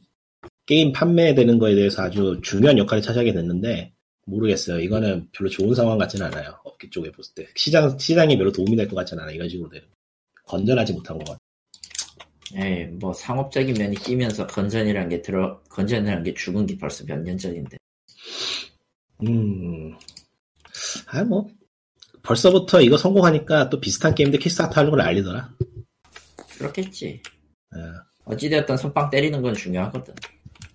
게임 판매되는 거에 대해서 아주 중요한 역할을 차지하게 됐는데 모르겠어요. 이거는 별로 좋은 상황 같지는 않아요. 업계 쪽에 봤을 때. 시장, 시장에 별로 도움이 될 것 같지는 않아. 이런 식으로 되는. 건전하지 못한 것 같아. 에이, 뭐 상업적인 면이 끼면서 건전이란 게 들어, 건전이란 게 죽은 게 벌써 몇 년 전인데. 음. 아, 뭐. 벌써부터 이거 성공하니까 또 비슷한 게임들 kickstart 하는 걸 알리더라. 그렇겠지. 어. 어찌되었든 선빵 때리는 건 중요하거든.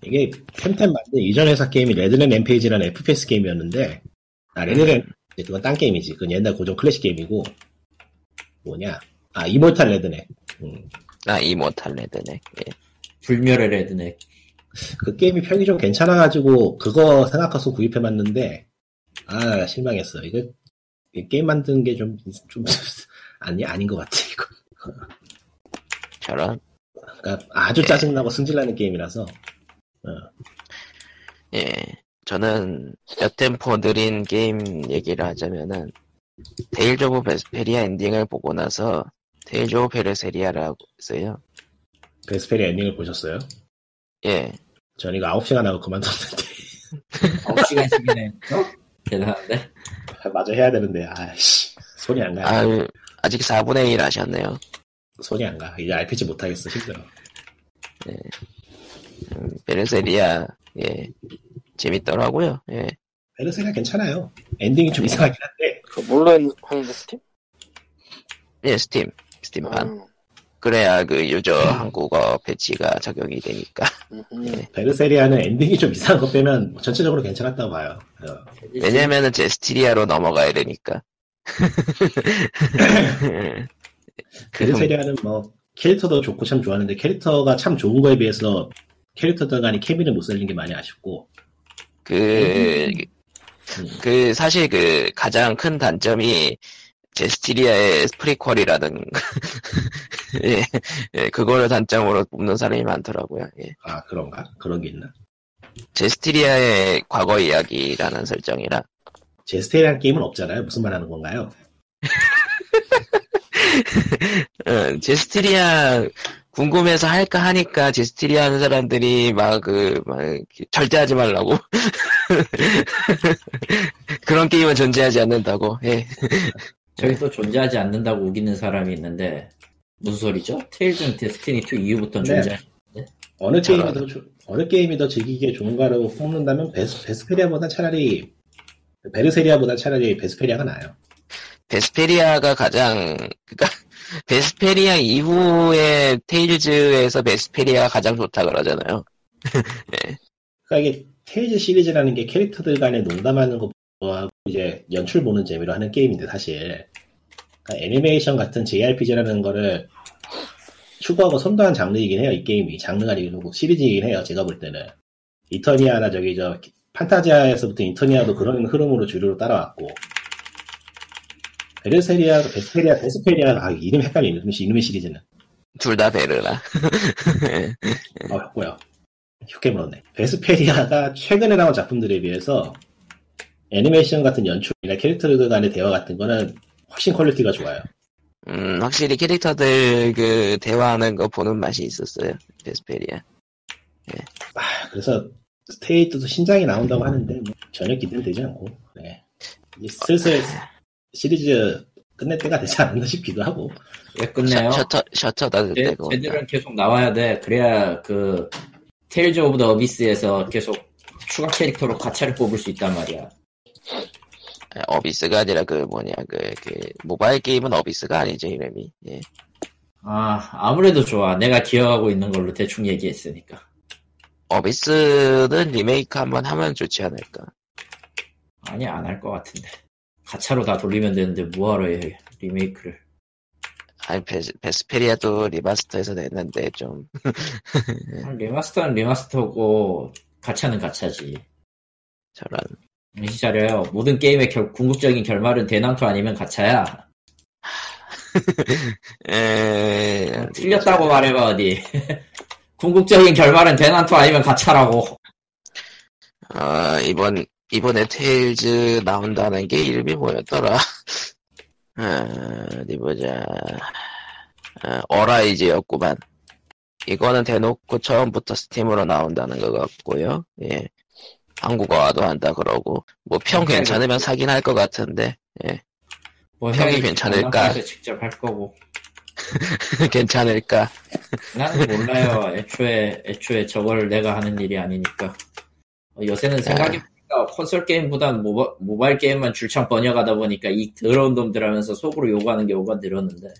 이게 템템 만든 이전 회사 게임이 레드넥 램페이지라는 FPS 게임이었는데, 아, 레드넥, 그건 딴 게임이지. 그건 옛날 고전 클래식 게임이고, 뭐냐. 아, 이모탈 레드넥. 음. 아 이모탈 레드넥. 예. 불멸의 레드넥. 그 게임이 평이 좀 괜찮아가지고 그거 생각해서 구입해봤는데 아 실망했어. 이거 이 게임 만드는 게 좀 좀 *laughs* 아니 아닌 것 같아 이거. 저런 그러니까 아주 짜증나고 승질나는 게임이라서 예. 저는 몇 템포 느린 게임 얘기를 하자면은 테일즈 오브 베스페리아 엔딩을 보고 나서 테일즈 오브 베르세리아라고 있어요. 베스페리아 엔딩을 보셨어요? 예. 전 이거 9시간 하고 그만뒀는데 9시간씩이네. 어? 대단한데? 마저 해야 되는데 아씨 손이 안 가. 아유, 아직 4분의 1 하셨네요. 손이 안 가. 이제 RPG 못 하겠어 힘들어. 음, 베르세리아, 예. 재밌더라고요. 예. 베르세리아 괜찮아요. 엔딩이 좀 이상하긴 한데 그 뭘로 했- 하는데 스팀? 예, 스팀. 스팀판. 음, 그래야 그 유저 한국어 배치가 적용이 되니까. 음, 음. 베르세리아는 엔딩이 좀 이상한 거 빼면 전체적으로 괜찮았다고 봐요. 어. 왜냐면은 제스티리아로 넘어가야 되니까. *laughs* 베르세리아는 뭐 캐릭터도 좋고 참 좋아하는데 캐릭터가 참 좋은 거에 비해서 캐릭터들 간의 케미를 못 살린 게 많이 아쉽고 그, 음. 그, 사실 그 가장 큰 단점이 제스티리아의 프리퀄이라는, *laughs* 예, 예, 그거를 단점으로 뽑는 사람이 많더라고요. 예. 아 그런가 그런 게 있나 제스티리아의 과거 이야기라는 설정이라, 제스티리아라는 게임은 없잖아요 무슨 말 하는 건가요 *laughs* 어, 제스티리아 궁금해서 할까 하니까 제스티리아 하는 사람들이 막 그, 막, 이렇게 절대 하지 말라고. *laughs* 그런 게임은 존재하지 않는다고, 예. 저기 또 존재하지 않는다고 우기는 사람이 있는데, 무슨 소리죠? 테일즈는 데스티니 2 이후부터 네. 존재. 어느. 게임이 더 조- 어느 게임이 더 즐기기에 좋은가로 뽑는다면 베스, 베스페리아보다 차라리 베르세리아보다 차라리 베스페리아가 나아요 베스페리아가 가장 그니까 *laughs* 베스페리아 이후에 테일즈에서 베스페리아가 가장 좋다 그러잖아요. *laughs* 그러니까 이게 테일즈 시리즈라는 게 캐릭터들 간에 농담하는 거하고 이제 연출 보는 재미로 하는 게임인데 사실 그러니까 애니메이션 같은 JRPG라는 거를 추구하고 선도한 장르이긴 해요 이 게임이 장르가 아니고 시리즈이긴 해요 제가 볼 때는 이터니아나 저기 저 판타지아에서부터 이터니아도 그런 흐름으로 주류로 따라왔고 베르세리아, 베스페리아, 베스페리아 아 이름 헷갈리네 이름의 시리즈는 둘 다 베르라. 어, 했고요. 쉽게 물었네. 베스페리아가 최근에 나온 작품들에 비해서 애니메이션 같은 연출이나 캐릭터들 간의 대화 같은 거는 훨씬 퀄리티가 좋아요. 음, 확실히 캐릭터들 그 대화하는 거 보는 맛이 있었어요. 베스페리아. 아, 그래서 테일즈도 신작이 나온다고 하는데 뭐 전혀 기대는 되지 않고 네. 이제 슬슬 시리즈 끝낼 때가 되지 않았나 싶기도 하고 왜 끝내요? 셔, 터 셔터 쟤- 때고. 쟤들은 계속 나와야 돼. 그래야 그 테일즈 오브 더 어비스에서 계속 추가 캐릭터로 가차를 뽑을 수 있단 말이야. 어비스가 아니라 그 뭐냐 그, 그 모바일 게임은 어비스가 아니죠 이름이. 예. 아 아무래도 좋아. 내가 기억하고 있는 걸로 대충 얘기했으니까. 어비스는 리메이크 한번 하면 좋지 않을까. 아니 안 할 것 같은데 가차로 다 돌리면 되는데 뭐하러 해 리메이크를 아니 베스, 베스페리아도 리마스터에서 냈는데 좀 *laughs* 리마스터는 리마스터고 가차는 가차지 저런 차려요 모든 게임의 결- 궁극적인 결말은 대난투 아니면 가차야 *laughs* 에... 틀렸다고 말해봐 어디 *laughs* 궁극적인 결말은 대난투 아니면 가차라고 아 이번 이번에 테일즈 나온다는 게 이름이 뭐였더라? *laughs* 아, 어디 보자. 아, 어라이즈였구만. 이거는 대놓고 처음부터 스팀으로 나온다는 것 같고요. 예. 한국어화도 한다 그러고 뭐 평 괜찮으면 사긴 할 것 같은데 뭐 평이 괜찮을까? 직접 할 거고 *laughs* 괜찮을까? 나는 몰라요. 애초에 애초에 저걸 내가 하는 일이 아니니까. 어, 요새는 생각해보니까 콘솔 게임보단 모바, 모바일 게임만 줄창 번역하다 보니까 이 더러운 놈들 하면서 속으로 요구하는 게 오가 늘었는데.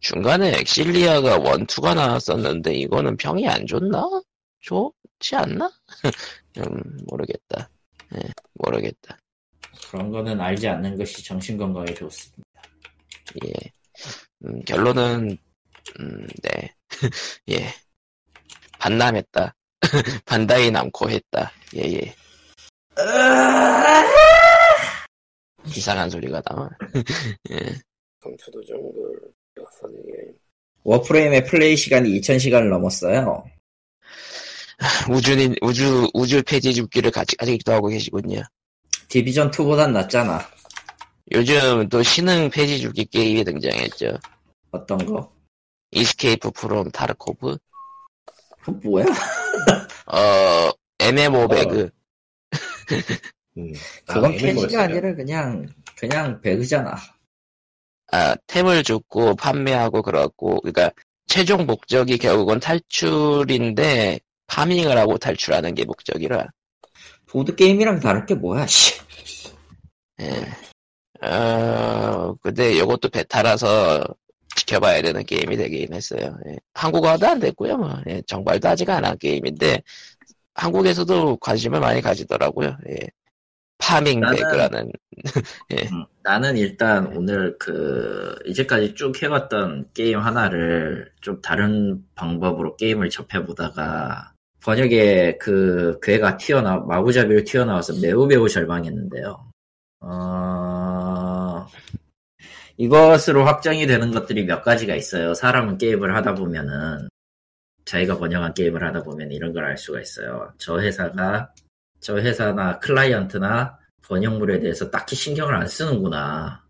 중간에 엑실리아가 원투가 나왔었는데 이거는 평이 안 좋나? 좋지 않나? *laughs* 음 모르겠다. 예, 모르겠다. 그런 거는 알지 않는 것이 정신 건강에 좋습니다. 예. 음, 결론은 음, 네. *laughs* 예. 반남했다. *laughs* 반다이 남코 했다. 예, 예. 이상한 소리가 나와. 컴퓨터 정글 여선의 게임 워프레임의 플레이 시간이 2000시간을 넘었어요. *laughs* 우주인, 우주, 우주 폐지 줍기를 같이, 아직도 하고 계시군요. 디비전 2보단 낫잖아. 요즘 또 신흥 폐지 줍기 게임이 등장했죠. 어떤 거? 이스케이프 프롬 타르코브, 그 뭐야? *laughs* 어, MMO 배그, *laughs* 음. 그건 아, MMO 였어요. 폐지가 아니라 그냥 그냥 배그잖아. 아, 템을 줍고 판매하고 그렇고, 그러니까 최종 목적이 결국은 탈출인데 파밍을 하고 탈출하는 게 목적이라. 보드 게임이랑 다를 게 뭐야? 씨. 예. 어, 근데 이것도 베타라서 지켜봐야 되는 게임이 되긴 했어요. 예. 한국어도 안 됐고요. 뭐. 예, 정발도 아직 안 한 게임인데 한국에서도 관심을 많이 가지더라고요. 예. 파밍 나는- 배그라는 *laughs* 음, 나는 일단 오늘 그 이제까지 쭉 해왔던 게임 하나를 좀 다른 방법으로 게임을 접해보다가 번역에 그 괴가 튀어나 마구잡이로 튀어나와서 매우 매우 절망했는데요. 어... 이것으로 확정이 되는 것들이 몇 가지가 있어요. 사람은 게임을 하다 보면은 자기가 번역한 게임을 하다 보면 이런 걸 알 수가 있어요. 저 회사가 저 회사나 클라이언트나 번역물에 대해서 딱히 신경을 안 쓰는구나.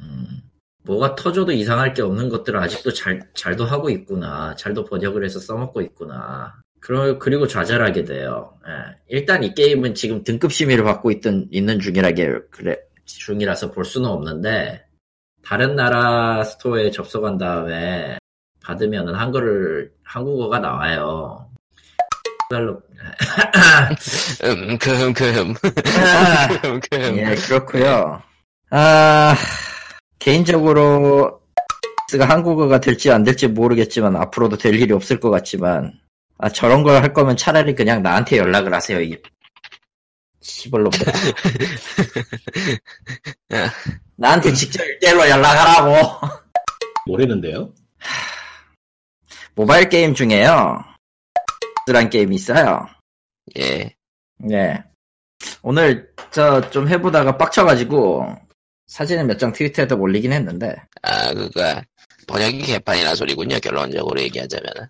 음. 음, 뭐가 터져도 이상할 게 없는 것들을 아직도 잘, 잘도 하고 있구나. 잘도 번역을 해서 써먹고 있구나. 그러, 그리고 좌절하게 돼요. 예. 일단 이 게임은 지금 등급 심의를 받고 있던, 있는 중이라게, 그래, 중이라서 볼 수는 없는데, 다른 나라 스토어에 접속한 다음에 받으면은 한글을, 한국어가 나와요. 별로, 음, 금, 금, 아, 금, 금. 예, 그렇고요 아, 개인적으로, 가 한국어가 될지 안 될지 모르겠지만, 앞으로도 될 일이 없을 것 같지만, 아, 저런 걸 할 거면 차라리 그냥 나한테 연락을 하세요, 이 시벌놈들. *laughs* 나한테 직접 일대일로 연락하라고. 모르는데요? 모바일 게임 중에요. 란 게임이 있어요. 예. 네. 오늘 저 좀 해보다가 빡쳐가지고 사진을 몇 장 트위터에다 올리긴 했는데 아, 그가 번역이 개판이라 소리군요. 결론적으로 얘기하자면은.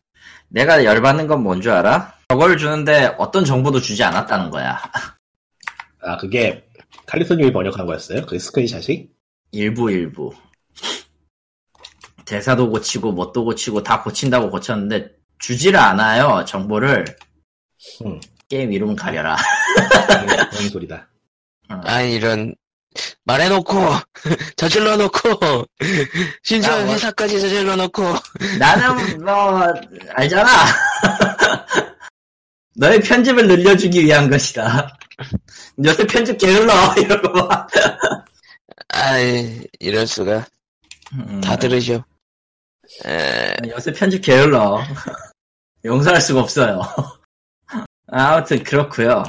내가 열받는 건 뭔 줄 알아? 저걸 주는데 어떤 정보도 주지 않았다는 거야. *laughs* 아, 그게 칼리토님이 번역한 거였어요? 그 스크린샷이? 일부 일부. 대사도 고치고 뭣도 고치고 다 고친다고 고쳤는데 주지를 않아요 정보를. 음. 게임 이름 가려라. 그런 소리다. *laughs* 아, 이런, 말해놓고, 저질러놓고, 심지어 야, 뭐- 회사까지 저질러놓고, 나는 뭐 알잖아. *laughs* 너의 편집을 늘려주기 위한 것이다. 요새 편집 게을러 *laughs* 이러고 막. 아이, 이럴 수가. 음, 다 들으셔. 에, 요새 편집 게을러. 용서할 수가 없어요. *laughs* 아무튼 그렇고요.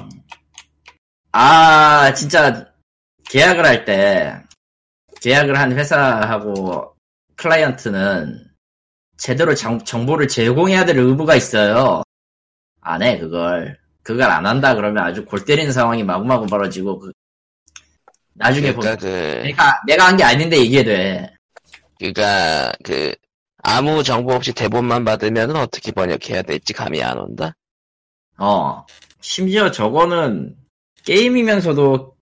아, 진짜, 계약을 할 때, 계약을 한 회사하고 클라이언트는 제대로 정, 정보를 제공해야 될 의무가 있어요. 안 해, 그걸. 그걸 안 한다 그러면 아주 골 때리는 상황이 마구마구 벌어지고, 그, 나중에 그러니까 보면, 그 내가, 내가 한 게 아닌데 이게 돼. 그러니까 그 아무 정보 없이 대본만 받으면 어떻게 번역해야 될지 감이 안 온다. 어. 심지어 저거는 게임이면서도,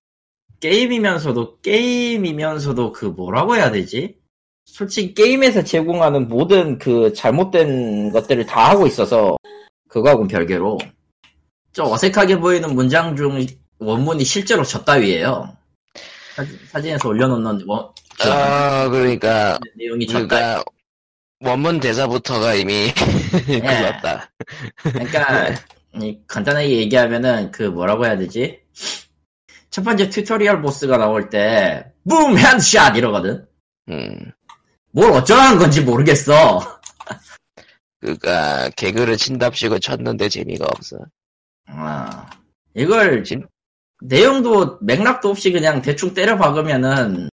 게임이면서도, 게임이면서도 그 뭐라고 해야 되지? 솔직히 게임에서 제공하는 모든 그 잘못된 것들을 다 하고 있어서, 그거하고는 별개로. 좀 어색하게 보이는 문장 중 원문이 실제로 저 따위예요 사진, 에서 올려놓는 원, 그아 그러니까 내용이 저 따위. 그러니까 원문 대사부터가 이미 *laughs* 예. 그렇다. 그러니까 이 간단하게 얘기하면은 그 뭐라고 해야 되지? 첫 번째 튜토리얼 보스가 나올 때 boom headshot 이러거든. 음. 뭘 어쩌라는 건지 모르겠어. *laughs* 그러니까 개그를 친답시고 쳤는데 재미가 없어. 아, 이걸 진- 내용도 맥락도 없이 그냥 대충 때려 박으면은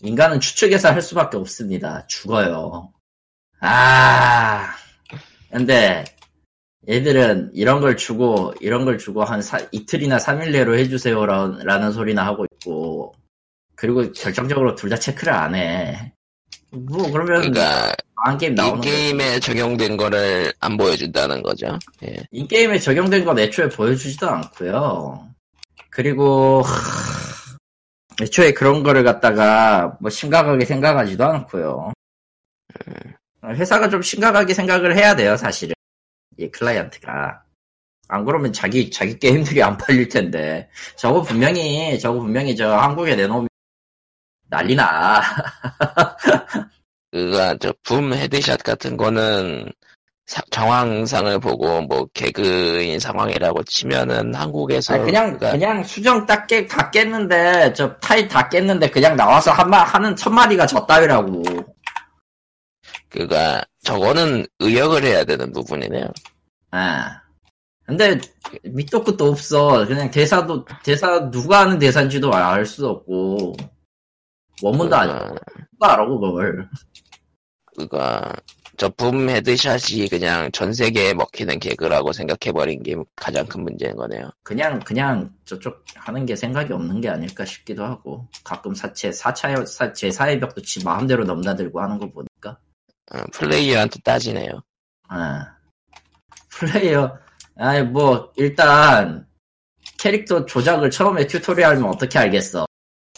인간은 추측해서 할 수밖에 없습니다. 죽어요. 아, 근데 얘들은 이런 걸 주고 이런 걸 주고 한 사- 이틀이나 3일 내로 해주세요라는 소리나 하고 있고 그리고 결정적으로 둘 다 체크를 안 해. 뭐 그러면 그러니까 게임 이 나오는 거 게임에 적용된 거를 안 보여준다는 거죠. 예. 인게임에 적용된 건 애초에 보여주지도 않고요. 그리고 하, 애초에 그런 거를 갖다가 뭐 심각하게 생각하지도 않고요. 회사가 좀 심각하게 생각을 해야 돼요, 사실은. 이 클라이언트가. 안 그러면 자기 자기 게임들이 안 팔릴 텐데. 저거 분명히 저거 분명히 저 한국에 내놓으면 난리나. *laughs* 그가 저 boom headshot 같은 거는 사- 정황상을 보고 뭐 개그인 상황이라고 치면은 한국에서 아니, 그냥 그러니까 그냥 수정 딱 깨, 다 깼는데 저 타입 다 깼는데 그냥 나와서 한마 하는 첫 마디가 저 따위라고. 그가 저거는 의역을 해야 되는 부분이네요. 아. 근데 밑도 끝도 없어. 그냥 대사도 대사 누가 하는 대사인지도 알 수도 없고 원문도 안 그가, 누가 알아 그걸. 그가 저붐 헤드샷이 그냥 전 세계에 먹히는 개그라고 생각해버린 게 가장 큰 문제인 거네요. 그냥 그냥 저쪽 하는 게 생각이 없는 게 아닐까 싶기도 하고 가끔 사체 사차 사, 제 사의 벽도 지 마음대로 넘나들고 하는 거 보니까. 어, 플레이어한테 따지네요. 아. 플레이어, 아니, 뭐, 일단, 캐릭터 조작을 처음에 튜토리얼이면 어떻게 알겠어.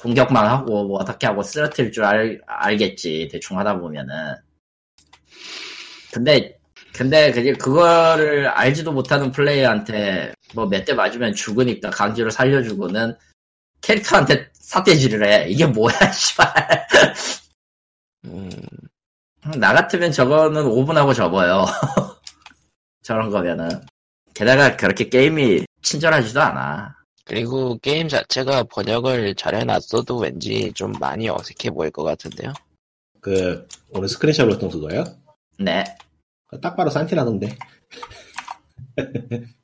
공격만 하고, 뭐, 어떻게 하고 쓰러뜨릴 줄 알, 알겠지. 대충 하다 보면은. 근데, 근데, 그게, 그거를 알지도 못하는 플레이어한테, 뭐, 몇 대 맞으면 죽으니까 강제로 살려주고는, 캐릭터한테 사태질을 해. 이게 뭐야, *laughs* 씨발. 음, 나 같으면 저거는 5분하고 접어요. *laughs* 저런 거면은. 게다가 그렇게 게임이 친절하지도 않아. 그리고 게임 자체가 번역을 잘 해놨어도 왠지 좀 많이 어색해 보일 것 같은데요. 그 오늘 스크린샷 올렸던 그거예요? 네. 딱 봐도 산티라던데. *laughs*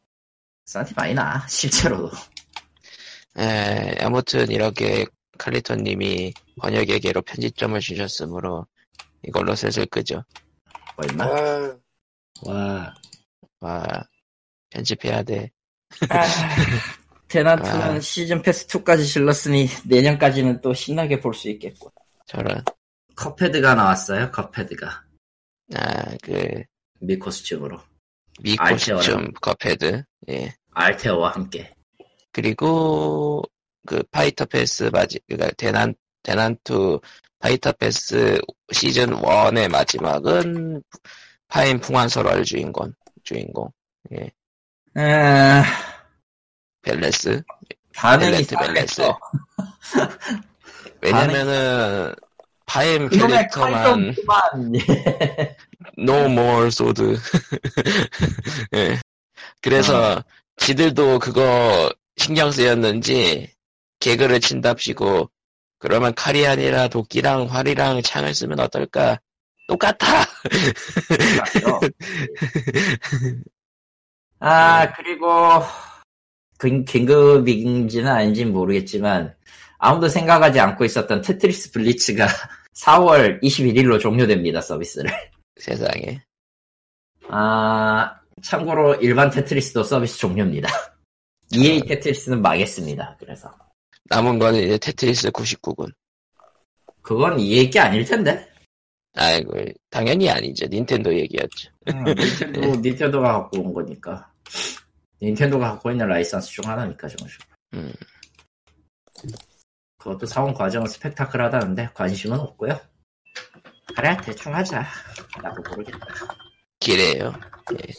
산티 많이 나, 실제로도. 에, 아무튼 이렇게 칼리토님이 번역에게로 편집점을 주셨으므로 이걸로 슬슬 끄죠. 뭐 있나? 아, 와 와, 편집해야 돼. 대난투는 아. *laughs* 시즌 패스 2까지 질렀으니 내년까지는 또 신나게 볼 수 있겠고. 저런, 컵헤드가 나왔어요, 컵헤드가. 아, 그, Mii costume으로. Mii costume 컵헤드. 예. 알테어와 함께. 그리고, 그, 파이터 패스 마지, 그니까, 대난, 대난투 파이터 패스 시즌 1의 마지막은 파엠 풍화설월 주인공, 주인공. 예. 에... 벨레스. 벨레트, 벨레스. 왜냐면은, 파엠 캐릭터만, 그만. no more sword. *laughs* 예. 그래서, 지들도 그거 신경 쓰였는지, 개그를 친답시고, 그러면 칼이 아니라 도끼랑 활이랑 창을 쓰면 어떨까? 똑같아! *laughs* 아, 그리고, 긴- 긴급인지는 아닌지는 모르겠지만 아무도 생각하지 않고 있었던 테트리스 블리츠가 *laughs* 4월 21일로 종료됩니다 서비스를. 세상에. 아 참고로 일반 테트리스도 서비스 종료입니다. *laughs* EA 테트리스는 망했습니다. 그래서 남은 거는 이제 테트리스 99군. 그건 EA 게 아닐 텐데. 아이고, 당연히 아니죠. 닌텐도 얘기였죠. 음, 닌텐도 *laughs* 닌텐도가 갖고 온 거니까. 닌텐도가 갖고 있는 라이선스 중 하나니까 정식. 음. 그것도 사온 과정은 스펙타클하다는데 관심은 없고요. 그래 대충 하자. 나도 모르겠다. 기래요. 예.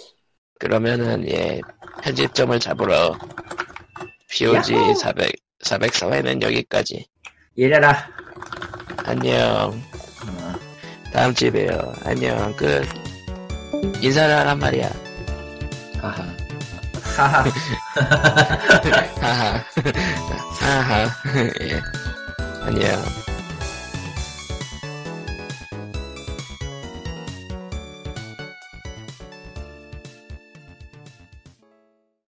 그러면은, 예, 편집점을 잡으러 POG 야호! 400, 404회는 여기까지. 이래라. 안녕. 어, 다음 주에 봬요. 안녕. 끝. 인사를 하란 말이야. 하하. *laughs* 하하. 하하. 하하. *laughs* 예. 안녕.